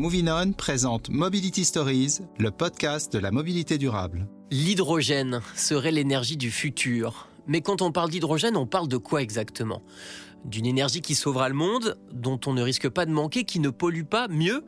Moving On présente Mobility Stories, le podcast de la mobilité durable. L'hydrogène serait l'énergie du futur. Mais quand on parle d'hydrogène, on parle de quoi exactement? D'une énergie qui sauvera le monde, dont on ne risque pas de manquer, qui ne pollue pas, mieux,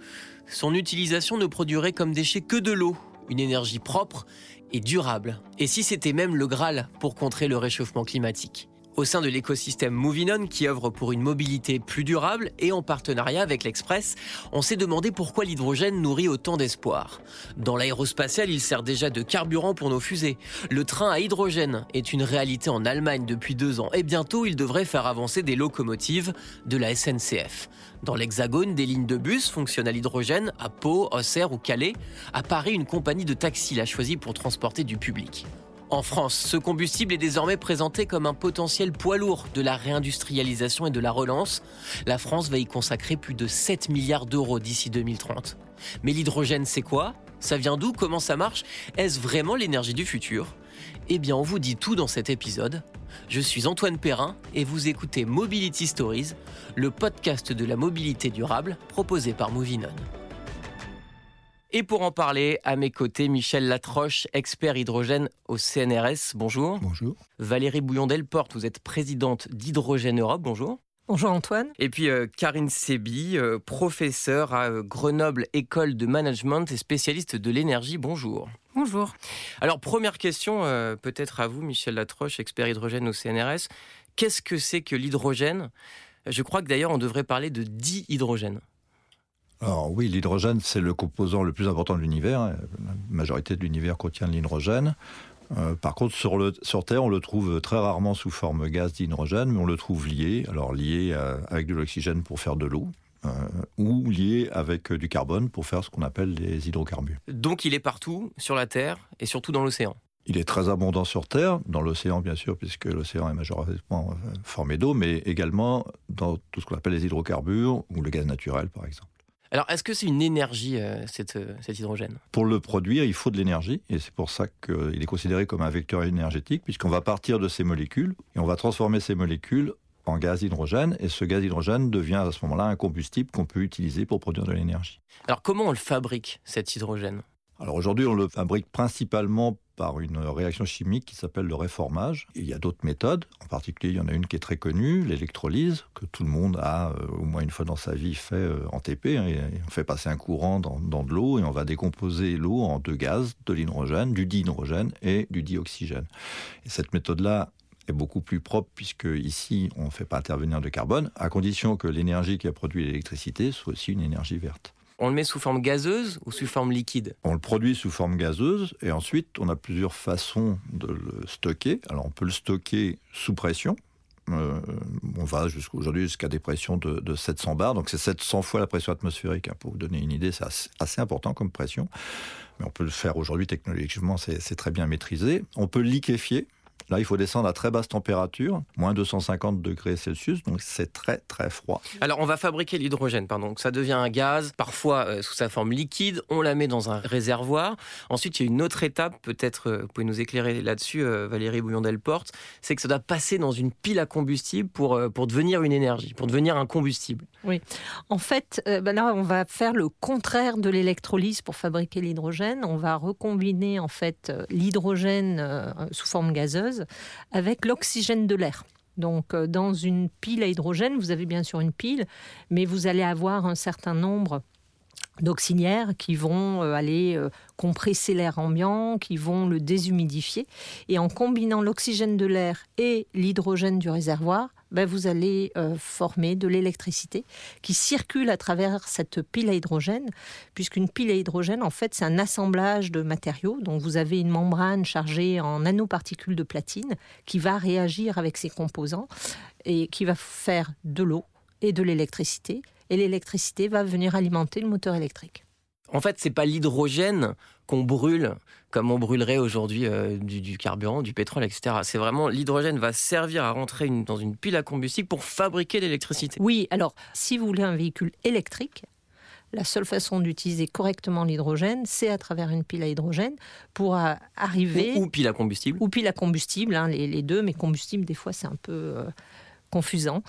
son utilisation ne produirait comme déchet que de l'eau, une énergie propre et durable. Et si c'était même le Graal pour contrer le réchauffement climatique? Au sein de l'écosystème Movinon qui œuvre pour une mobilité plus durable et en partenariat avec l'Express, on s'est demandé pourquoi l'hydrogène nourrit autant d'espoir. Dans l'aérospatial, il sert déjà de carburant pour nos fusées. Le train à hydrogène est une réalité en Allemagne depuis deux ans et bientôt il devrait faire avancer des locomotives de la SNCF. Dans l'Hexagone, des lignes de bus fonctionnent à l'hydrogène à Pau, Auxerre ou Calais. À Paris, une compagnie de taxi l'a choisi pour transporter du public. En France, ce combustible est désormais présenté comme un potentiel poids lourd de la réindustrialisation et de la relance. La France va y consacrer plus de 7 milliards d'euros d'ici 2030. Mais l'hydrogène, c'est quoi? Ça vient d'où? Comment ça marche? Est-ce vraiment l'énergie du futur? Eh bien, on vous dit tout dans cet épisode. Je suis Antoine Perrin et vous écoutez Mobility Stories, le podcast de la mobilité durable proposé par Movinon. Et pour en parler, à mes côtés, Michel Latroche, expert hydrogène au CNRS. Bonjour. Bonjour. Valérie Bouillon-Delporte, vous êtes présidente d'Hydrogène Europe. Bonjour. Bonjour Antoine. Et puis euh, Karine Sebi, euh, professeure à euh, Grenoble École de Management et spécialiste de l'énergie. Bonjour. Bonjour. Alors première question, peut-être à vous, Michel Latroche, expert hydrogène au CNRS. Qu'est-ce que c'est que l'hydrogène? Je crois que d'ailleurs on devrait parler de dihydrogène. Alors oui, l'hydrogène, c'est le composant le plus important de l'univers. La majorité de l'univers contient de l'hydrogène. Euh, par contre, sur, le, sur, Terre, on le trouve très rarement sous forme gaz d'hydrogène, mais on le trouve lié, alors lié avec de l'oxygène pour faire de l'eau, euh, ou lié avec du carbone pour faire ce qu'on appelle les hydrocarbures. Donc il est partout, sur la Terre et surtout dans l'océan il est très abondant sur Terre, dans l'océan bien sûr, puisque l'océan est majoritairement formé d'eau, mais également dans tout ce qu'on appelle les hydrocarbures ou le gaz naturel par exemple. Alors, est-ce que c'est une énergie, euh, cette, euh, cet hydrogène? Pour le produire, il faut de l'énergie, et c'est pour ça qu'il est considéré comme un vecteur énergétique, puisqu'on va partir de ces molécules, et on va transformer ces molécules en gaz hydrogène, et ce gaz hydrogène devient à ce moment-là un combustible qu'on peut utiliser pour produire de l'énergie. Alors, comment on le fabrique, cet hydrogène? Alors aujourd'hui, on le fabrique principalement par une réaction chimique qui s'appelle le réformage. il y a d'autres méthodes, en particulier il y en a une qui est très connue, l'électrolyse, que tout le monde a euh, au moins une fois dans sa vie fait euh, en TP. Hein, on fait passer un courant dans, de l'eau et on va décomposer l'eau en deux gaz, de l'hydrogène, du dihydrogène et du dioxygène. Et cette méthode-là est beaucoup plus propre puisque ici on ne fait pas intervenir de carbone, à condition que l'énergie qui a produit l'électricité soit aussi une énergie verte. On le met sous forme gazeuse ou sous forme liquide? On le produit sous forme gazeuse et ensuite on a plusieurs façons de le stocker. Alors on peut le stocker sous pression. Euh, on va aujourd'hui jusqu'à des pressions de, 700 bars, donc c'est 700 fois la pression atmosphérique. Hein, pour vous donner une idée, c'est assez, important comme pression. Mais on peut le faire aujourd'hui technologiquement, c'est très bien maîtrisé. On peut liquéfier, Là, il faut descendre à très basse température, moins 250 degrés Celsius, donc c'est très très froid. Alors, on va fabriquer l'hydrogène, pardon. Ça devient un gaz, parfois euh, sous sa forme liquide. On la met dans un réservoir. Ensuite, il y a une autre étape, peut-être, euh, vous pouvez nous éclairer là-dessus, euh, Valérie Bouillon-Delporte, c'est que ça doit passer dans une pile à combustible pour, pour devenir une énergie, pour devenir un combustible. Oui. En fait, ben là, on va faire le contraire de l'électrolyse pour fabriquer l'hydrogène. On va recombiner, en fait, l'hydrogène sous forme gazeuse avec l'oxygène de l'air. Donc euh, dans une pile à hydrogène, vous avez bien sûr une pile, mais vous allez avoir un certain nombre d'auxiliaires qui vont euh, aller euh, compresser l'air ambiant, qui vont le déshumidifier. Et en combinant l'oxygène de l'air et l'hydrogène du réservoir, ben, vous allez euh, former de l'électricité qui circule à travers cette pile à hydrogène, puisqu'une pile à hydrogène, en fait, c'est un assemblage de matériaux. Donc, vous avez une membrane chargée en nanoparticules de platine qui va réagir avec ses composants et qui va faire de l'eau et de l'électricité. Et l'électricité va venir alimenter le moteur électrique. En fait, c'est pas l'hydrogène qu'on brûle comme on brûlerait aujourd'hui euh, du, carburant, du pétrole, etc. C'est vraiment l'hydrogène va servir à rentrer dans une pile à combustible pour fabriquer l'électricité. Oui, alors si vous voulez un véhicule électrique, la seule façon d'utiliser correctement l'hydrogène, c'est à travers une pile à hydrogène pour arriver. Ou, pile à combustible. Ou pile à combustible, hein, les, deux, mais combustible, des fois, c'est un peu. Euh, confusant.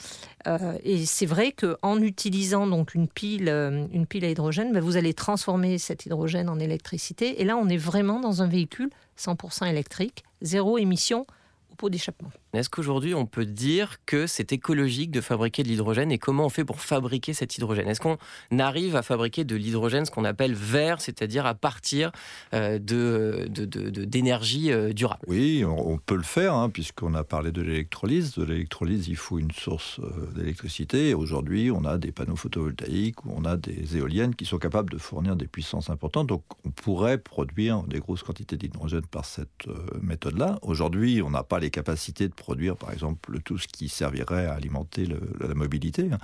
Euh, et c'est vrai qu'en utilisant donc une pile, euh, à hydrogène, ben, vous allez transformer cet hydrogène en électricité. Et là, on est vraiment dans un véhicule 100% électrique, zéro émission au pot d'échappement. Est-ce qu'aujourd'hui on peut dire que c'est écologique de fabriquer de l'hydrogène et comment on fait pour fabriquer cet hydrogène? Est-ce qu'on arrive à fabriquer de l'hydrogène, ce qu'on appelle vert, c'est-à-dire à partir euh, de, d'énergie euh, durable? Oui, on peut le faire hein, puisqu'on a parlé de l'électrolyse. De l'électrolyse, il faut une source euh, d'électricité. Aujourd'hui, on a des panneaux photovoltaïques ou on a des éoliennes qui sont capables de fournir des puissances importantes. Donc on pourrait produire des grosses quantités d'hydrogène par cette méthode-là. Aujourd'hui, on n'a pas les capacités de produire, par exemple, tout ce qui servirait à alimenter la mobilité. Hein.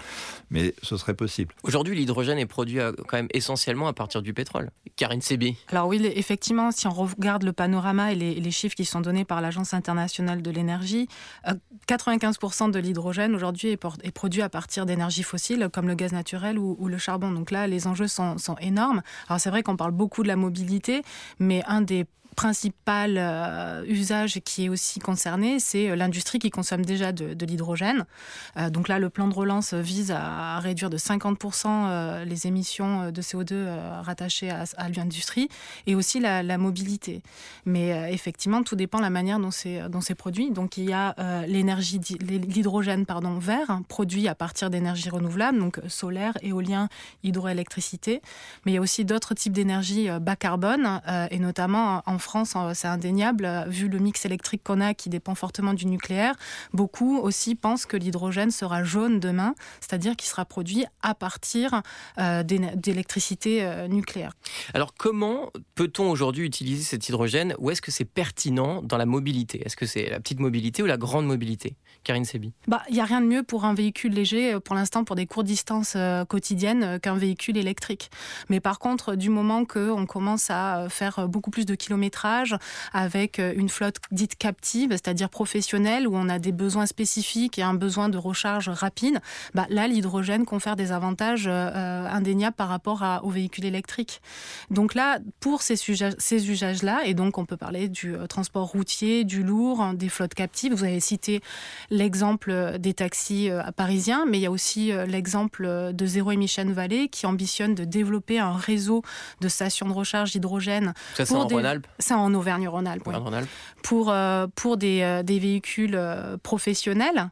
Mais ce serait possible. Aujourd'hui, l'hydrogène est produit quand même essentiellement à partir du pétrole. Karine Sebi. Alors oui, effectivement, si on regarde le panorama et les, chiffres qui sont donnés par l'Agence internationale de l'énergie, 95% euh, de l'hydrogène aujourd'hui est, produit à partir d'énergies fossiles comme le gaz naturel ou, le charbon. Donc là, les enjeux sont, sont énormes. Alors c'est vrai qu'on parle beaucoup de la mobilité, mais un des principal euh, usage qui est aussi concerné, c'est euh, l'industrie qui consomme déjà de, l'hydrogène. Euh, donc là, le plan de relance vise à, réduire de 50% les émissions de CO2 rattachées à, l'industrie et aussi la, mobilité. Mais effectivement, tout dépend de la manière dont c'est produit. Donc il y a l'énergie, l'hydrogène pardon vert hein, produit à partir d'énergies renouvelables, donc solaire, éolien, hydroélectricité. Mais il y a aussi d'autres types d'énergie bas carbone et notamment en France, hein, c'est indéniable, euh, vu le mix électrique qu'on a qui dépend fortement du nucléaire. Beaucoup aussi pensent que l'hydrogène sera jaune demain, c'est-à-dire qu'il sera produit à partir euh, d'électricité euh, nucléaire. Alors comment peut-on aujourd'hui utiliser cet hydrogène? Ou est-ce que c'est pertinent dans la mobilité? Est-ce que c'est la petite mobilité ou la grande mobilité? Karine Sebi bah, Il n'y a rien de mieux pour un véhicule léger, pour l'instant, pour des courtes distances quotidiennes, qu'un véhicule électrique. Mais par contre, du moment qu'on commence à faire beaucoup plus de kilomètres avec euh, une flotte dite captive, c'est-à-dire professionnelle, où on a des besoins spécifiques et un besoin de recharge rapide, bah, là, l'hydrogène confère des avantages euh, euh, indéniables par rapport à, aux véhicules électriques. Donc là, pour ces, ces usages-là, et donc on peut parler du transport routier, du lourd, hein, des flottes captives, vous avez cité l'exemple des taxis parisiens, mais il y a aussi l'exemple de Zéro Emission Valley qui ambitionne de développer un réseau de stations de recharge hydrogène. Ça, c'est en Rhône-Alpes en Auvergne-Rhône-Alpes. Pour, euh, pour des, euh, des véhicules euh, professionnels.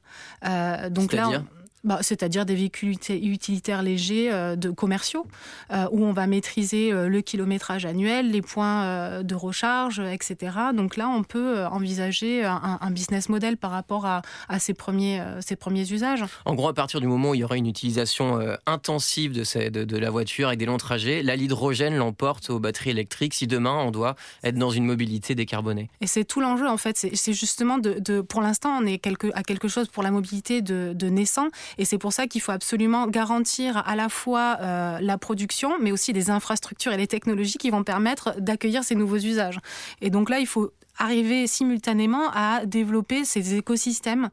donc là, bah, c'est-à-dire des véhicules utilitaires légers euh, de commerciaux, euh, où on va maîtriser euh, le kilométrage annuel, les points de recharge, etc. Donc là, on peut envisager un, business model par rapport à, ces, premiers, ces premiers usages. En gros, à partir du moment où il y aura une utilisation intensive de, de, de, la voiture avec des longs trajets, là, l'hydrogène l'emporte aux batteries électriques si demain on doit être dans une mobilité décarbonée. Et c'est tout l'enjeu, en fait. C'est justement de, de, pour l'instant, on est quelque, à quelque chose pour la mobilité de, de naissant et c'est pour ça qu'il faut absolument garantir à la fois euh, la production, mais aussi les infrastructures et les technologies qui vont permettre d'accueillir ces nouveaux usages. Et donc là, il faut arriver simultanément à développer ces écosystèmes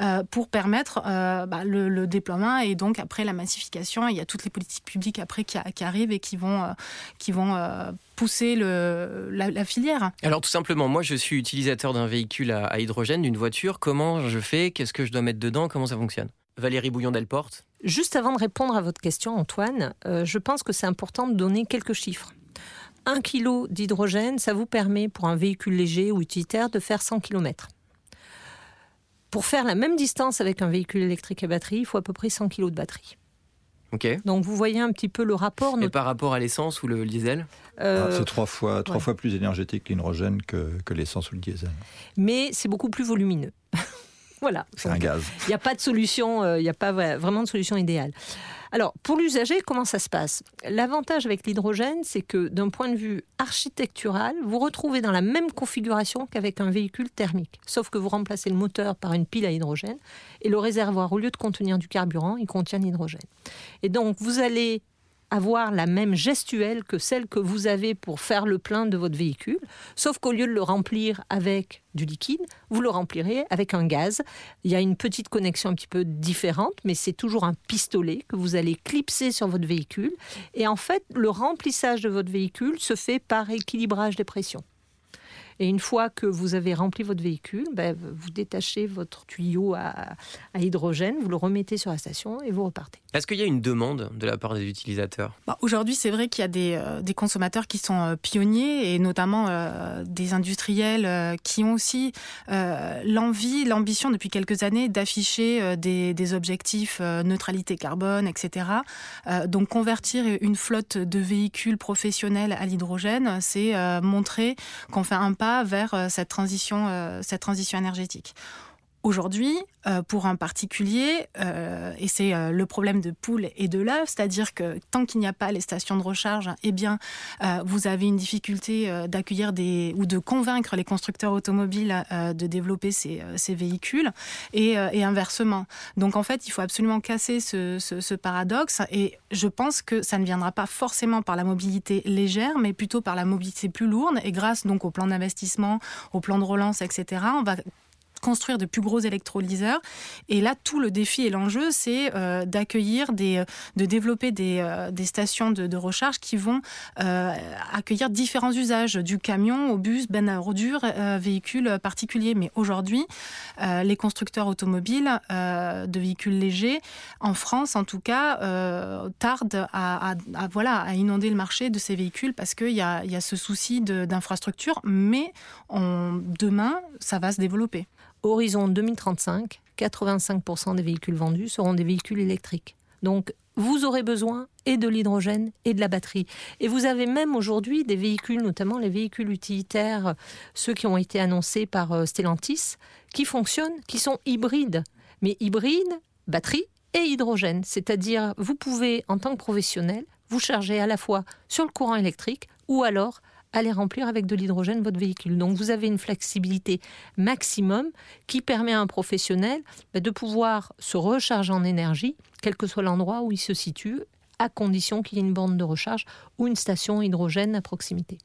euh, pour permettre euh, bah, le, déploiement et donc après la massification. Il y a toutes les politiques publiques après qui, arrivent et qui vont, qui vont pousser la, filière. Alors tout simplement, moi je suis utilisateur d'un véhicule à hydrogène, d'une voiture. Comment je fais? Qu'est-ce que je dois mettre dedans? Comment ça fonctionne? Valérie Bouillon-Delporte Juste avant de répondre à votre question, Antoine, euh, je pense que c'est important de donner quelques chiffres. Un kilo d'hydrogène, ça vous permet pour un véhicule léger ou utilitaire de faire 100 km. Pour faire la même distance avec un véhicule électrique à batterie, il faut à peu près 100 kg de batterie. Ok. Donc vous voyez un petit peu le rapport. Et par rapport à l'essence ou le diesel euh, ah, C'est trois fois, trois fois plus énergétique l'hydrogène que, que l'essence ou le diesel. Mais c'est beaucoup plus volumineux. Voilà. C'est un gaz. Il n'y a pas de solution, euh, il n'y a pas vraiment de solution idéale. Alors, pour l'usager, comment ça se passe? L'avantage avec l'hydrogène, c'est que d'un point de vue architectural, vous retrouvez dans la même configuration qu'avec un véhicule thermique. Sauf que vous remplacez le moteur par une pile à hydrogène et le réservoir, au lieu de contenir du carburant, il contient l'hydrogène. Et donc, vous allez avoir la même gestuelle que celle que vous avez pour faire le plein de votre véhicule, sauf qu'au lieu de le remplir avec du liquide, vous le remplirez avec un gaz. Il y a une petite connexion un petit peu différente, mais c'est toujours un pistolet que vous allez clipser sur votre véhicule. Et en fait, le remplissage de votre véhicule se fait par équilibrage des pressions. Et une fois que vous avez rempli votre véhicule, ben, vous détachez votre tuyau à, à, hydrogène, vous le remettez sur la station et vous repartez. Est-ce qu'il y a une demande de la part des utilisateurs? Bah, Aujourd'hui, c'est vrai qu'il y a des, euh, consommateurs qui sont euh, pionniers et notamment euh, des industriels qui ont aussi l'envie, l'ambition depuis quelques années d'afficher des, objectifs neutralité carbone, etc. donc convertir une flotte de véhicules professionnels à l'hydrogène, c'est montrer qu'on fait un pas vers cette transition énergétique. Aujourd'hui, euh, pour un particulier, euh, et c'est euh, le problème de poule et de l'œuf, c'est-à-dire que tant qu'il n'y a pas les stations de recharge, eh bien, vous avez une difficulté d'accueillir des ou de convaincre les constructeurs automobiles de développer ces, véhicules, et, inversement. Donc en fait, il faut absolument casser ce, ce, ce, paradoxe, et je pense que ça ne viendra pas forcément par la mobilité légère, mais plutôt par la mobilité plus lourde, et grâce donc au plan d'investissement, au plan de relance, etc. On va construire de plus gros électrolyseurs. Et là, tout le défi et l'enjeu, c'est euh, d'accueillir, des, de développer des, euh, des stations de, recharge qui vont euh, accueillir différents usages, du camion au bus, ben à ordures, euh, véhicules particuliers. Mais aujourd'hui, euh, les constructeurs automobiles de véhicules légers, en France en tout cas, tardent à, voilà, à inonder le marché de ces véhicules parce qu'il y a, y a ce souci d'infrastructure. Mais demain, ça va se développer. Horizon 2035, 85% des véhicules vendus seront des véhicules électriques. Donc, vous aurez besoin et de l'hydrogène et de la batterie. Et vous avez même aujourd'hui des véhicules, notamment les véhicules utilitaires, ceux qui ont été annoncés par Stellantis, qui fonctionnent, qui sont hybrides. Mais hybrides, batterie et hydrogène. C'est-à-dire, vous pouvez, en tant que professionnel, vous charger à la fois sur le courant électrique ou alors aller remplir avec de l'hydrogène votre véhicule. Donc vous avez une flexibilité maximum qui permet à un professionnel de pouvoir se recharger en énergie, quel que soit l'endroit où il se situe, à condition qu'il y ait une borne de recharge ou une station hydrogène à proximité.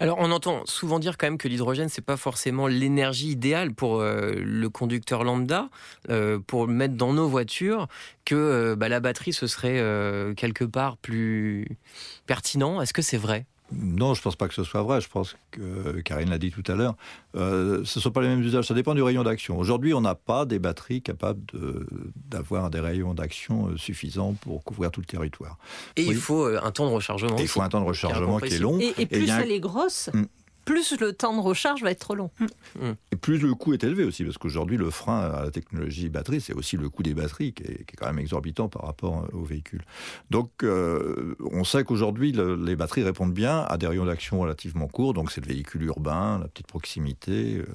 Alors on entend souvent dire quand même que l'hydrogène c'est pas forcément l'énergie idéale pour euh, le conducteur lambda euh, pour mettre dans nos voitures que euh, bah, la batterie ce serait euh, quelque part plus pertinent. Est-ce que c'est vrai? Non, je ne pense pas que ce soit vrai. Je pense que Karine l'a dit tout à l'heure. Euh, ce ne sont pas les mêmes usages. Ça dépend du rayon d'action. Aujourd'hui, on n'a pas des batteries capables d'avoir de, des rayons d'action suffisants pour couvrir tout le territoire. Et oui. il faut un temps de rechargement. Et il faut un temps de rechargement qui est long. Et, et plus et elle est grosse, mm plus le temps de recharge va être trop long. Mmh. Et plus le coût est élevé aussi, parce qu'aujourd'hui, le frein à la technologie batterie, c'est aussi le coût des batteries qui est, qui est, quand même exorbitant par rapport aux véhicules. Donc, euh, on sait qu'aujourd'hui, le, les batteries répondent bien à des rayons d'action relativement courts, donc c'est le véhicule urbain, la petite proximité. Euh,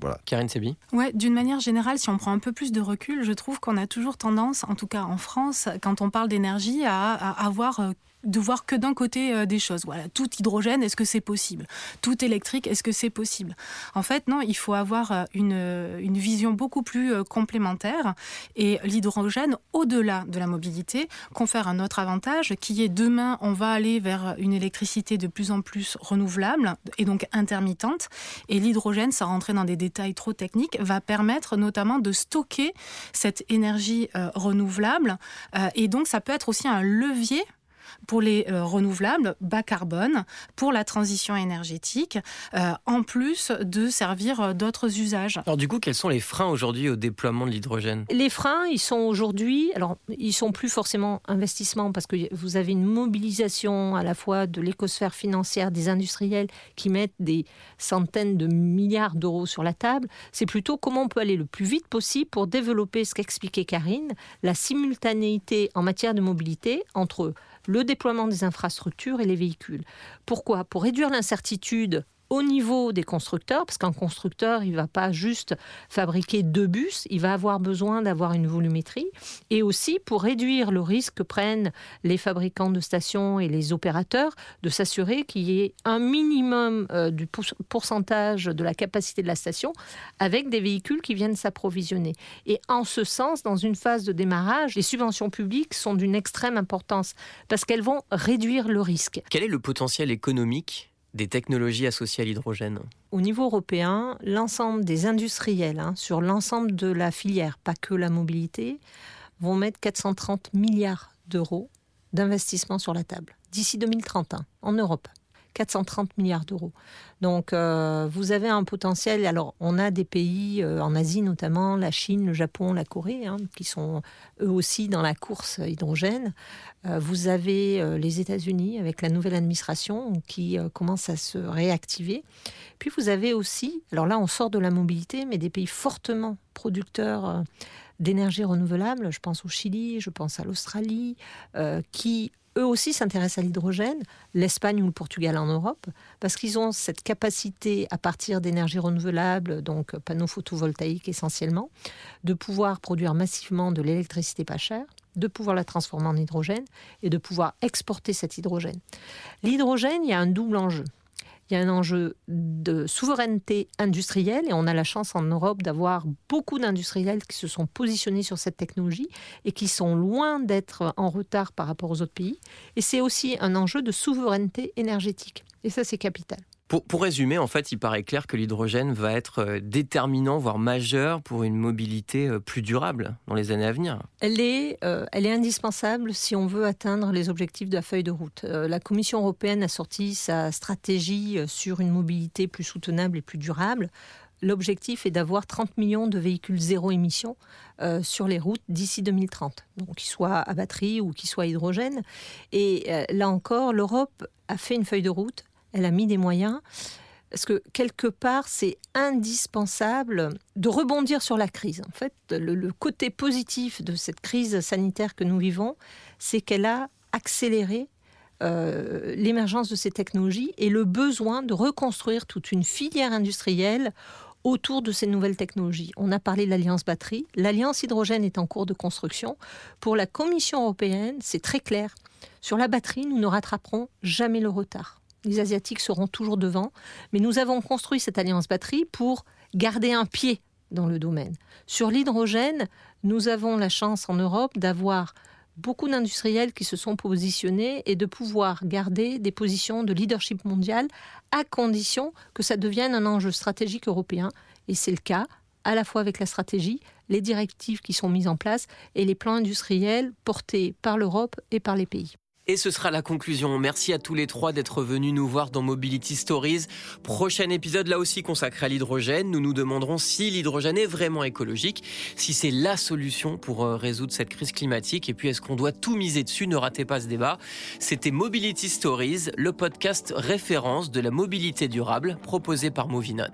voilà. Karine Sebi Ouais, d'une manière générale, si on prend un peu plus de recul, je trouve qu'on a toujours tendance, en tout cas en France, quand on parle d'énergie, à, à avoir euh, de voir que d'un côté euh, des choses. Voilà, tout hydrogène, est-ce que c'est possible? Tout électrique, est-ce que c'est possible? En fait, non, il faut avoir euh, une, une vision beaucoup plus euh, complémentaire et l'hydrogène, au-delà de la mobilité, confère un autre avantage qui est demain, on va aller vers une électricité de plus en plus renouvelable et donc intermittente. Et l'hydrogène, sans rentrer dans des détails trop techniques, va permettre notamment de stocker cette énergie euh, renouvelable. Euh, et donc, ça peut être aussi un levier pour les euh, renouvelables bas carbone, pour la transition énergétique, euh, en plus de servir d'autres usages. Alors du coup, quels sont les freins aujourd'hui au déploiement de l'hydrogène? Les freins, ils sont aujourd'hui, alors ils sont plus forcément investissements parce que vous avez une mobilisation à la fois de l'écosphère financière des industriels qui mettent des centaines de milliards d'euros sur la table. C'est plutôt comment on peut aller le plus vite possible pour développer ce qu'expliquait Karine, la simultanéité en matière de mobilité entre le déploiement des infrastructures et les véhicules. Pourquoi? Pour réduire l'incertitude au niveau des constructeurs, parce qu'un constructeur, il ne va pas juste fabriquer deux bus, il va avoir besoin d'avoir une volumétrie, et aussi pour réduire le risque que prennent les fabricants de stations et les opérateurs, de s'assurer qu'il y ait un minimum euh, du pourcentage de la capacité de la station avec des véhicules qui viennent s'approvisionner. Et en ce sens, dans une phase de démarrage, les subventions publiques sont d'une extrême importance, parce qu'elles vont réduire le risque. Quel est le potentiel économique des technologies associées à l'hydrogène Au niveau européen, l'ensemble des industriels, hein, sur l'ensemble de la filière, pas que la mobilité, vont mettre 430 milliards d'euros d'investissement sur la table d'ici 2031 en Europe. 430 milliards d'euros. Donc euh, vous avez un potentiel. Alors on a des pays euh, en Asie notamment, la Chine, le Japon, la Corée, hein, qui sont eux aussi dans la course hydrogène. Euh, vous avez les États-Unis avec la nouvelle administration qui commence à se réactiver. Puis vous avez aussi, alors là on sort de la mobilité, mais des pays fortement producteurs d'énergie renouvelable. Je pense au Chili, je pense à l'Australie, qui eux aussi s'intéressent à l'hydrogène, l'Espagne ou le Portugal en Europe, parce qu'ils ont cette capacité à partir d'énergie renouvelable, donc panneaux photovoltaïques essentiellement, de pouvoir produire massivement de l'électricité pas chère, de pouvoir la transformer en hydrogène et de pouvoir exporter cet hydrogène. L'hydrogène, il y a un double enjeu il y a un enjeu de souveraineté industrielle et on a la chance en Europe d'avoir beaucoup d'industriels qui se sont positionnés sur cette technologie et qui sont loin d'être en retard par rapport aux autres pays. Et c'est aussi un enjeu de souveraineté énergétique. Et ça, c'est capital. Pour, résumer, en fait, il paraît clair que l'hydrogène va être euh, déterminant, voire majeur pour une mobilité euh, plus durable dans les années à venir. Elle est, euh, elle est indispensable si on veut atteindre les objectifs de la feuille de route. la Commission européenne a sorti sa stratégie sur une mobilité plus soutenable et plus durable. L'objectif est d'avoir 30 millions de véhicules zéro émission sur les routes d'ici 2030, donc qu'ils soient à batterie ou qu'ils soient hydrogène. Et là encore, l'Europe a fait une feuille de route elle a mis des moyens. Parce que quelque part, c'est indispensable de rebondir sur la crise. En fait, le, côté positif de cette crise sanitaire que nous vivons, c'est qu'elle a accéléré euh, l'émergence de ces technologies et le besoin de reconstruire toute une filière industrielle autour de ces nouvelles technologies. On a parlé de l'alliance batterie. L'alliance hydrogène est en cours de construction. Pour la Commission européenne, c'est très clair. Sur la batterie, nous ne rattraperons jamais le retard les Asiatiques seront toujours devant. Mais nous avons construit cette alliance batterie pour garder un pied dans le domaine. Sur l'hydrogène, nous avons la chance en Europe d'avoir beaucoup d'industriels qui se sont positionnés et de pouvoir garder des positions de leadership mondial à condition que ça devienne un enjeu stratégique européen. Et c'est le cas à la fois avec la stratégie, les directives qui sont mises en place et les plans industriels portés par l'Europe et par les pays. Et ce sera la conclusion. Merci à tous les trois d'être venus nous voir dans Mobility Stories. Prochain épisode là aussi consacré à l'hydrogène. Nous nous demanderons si l'hydrogène est vraiment écologique, si c'est la solution pour euh, résoudre cette crise climatique et puis est-ce qu'on doit tout miser dessus? Ne ratez pas ce débat. C'était Mobility Stories, le podcast référence de la mobilité durable proposé par Movinon.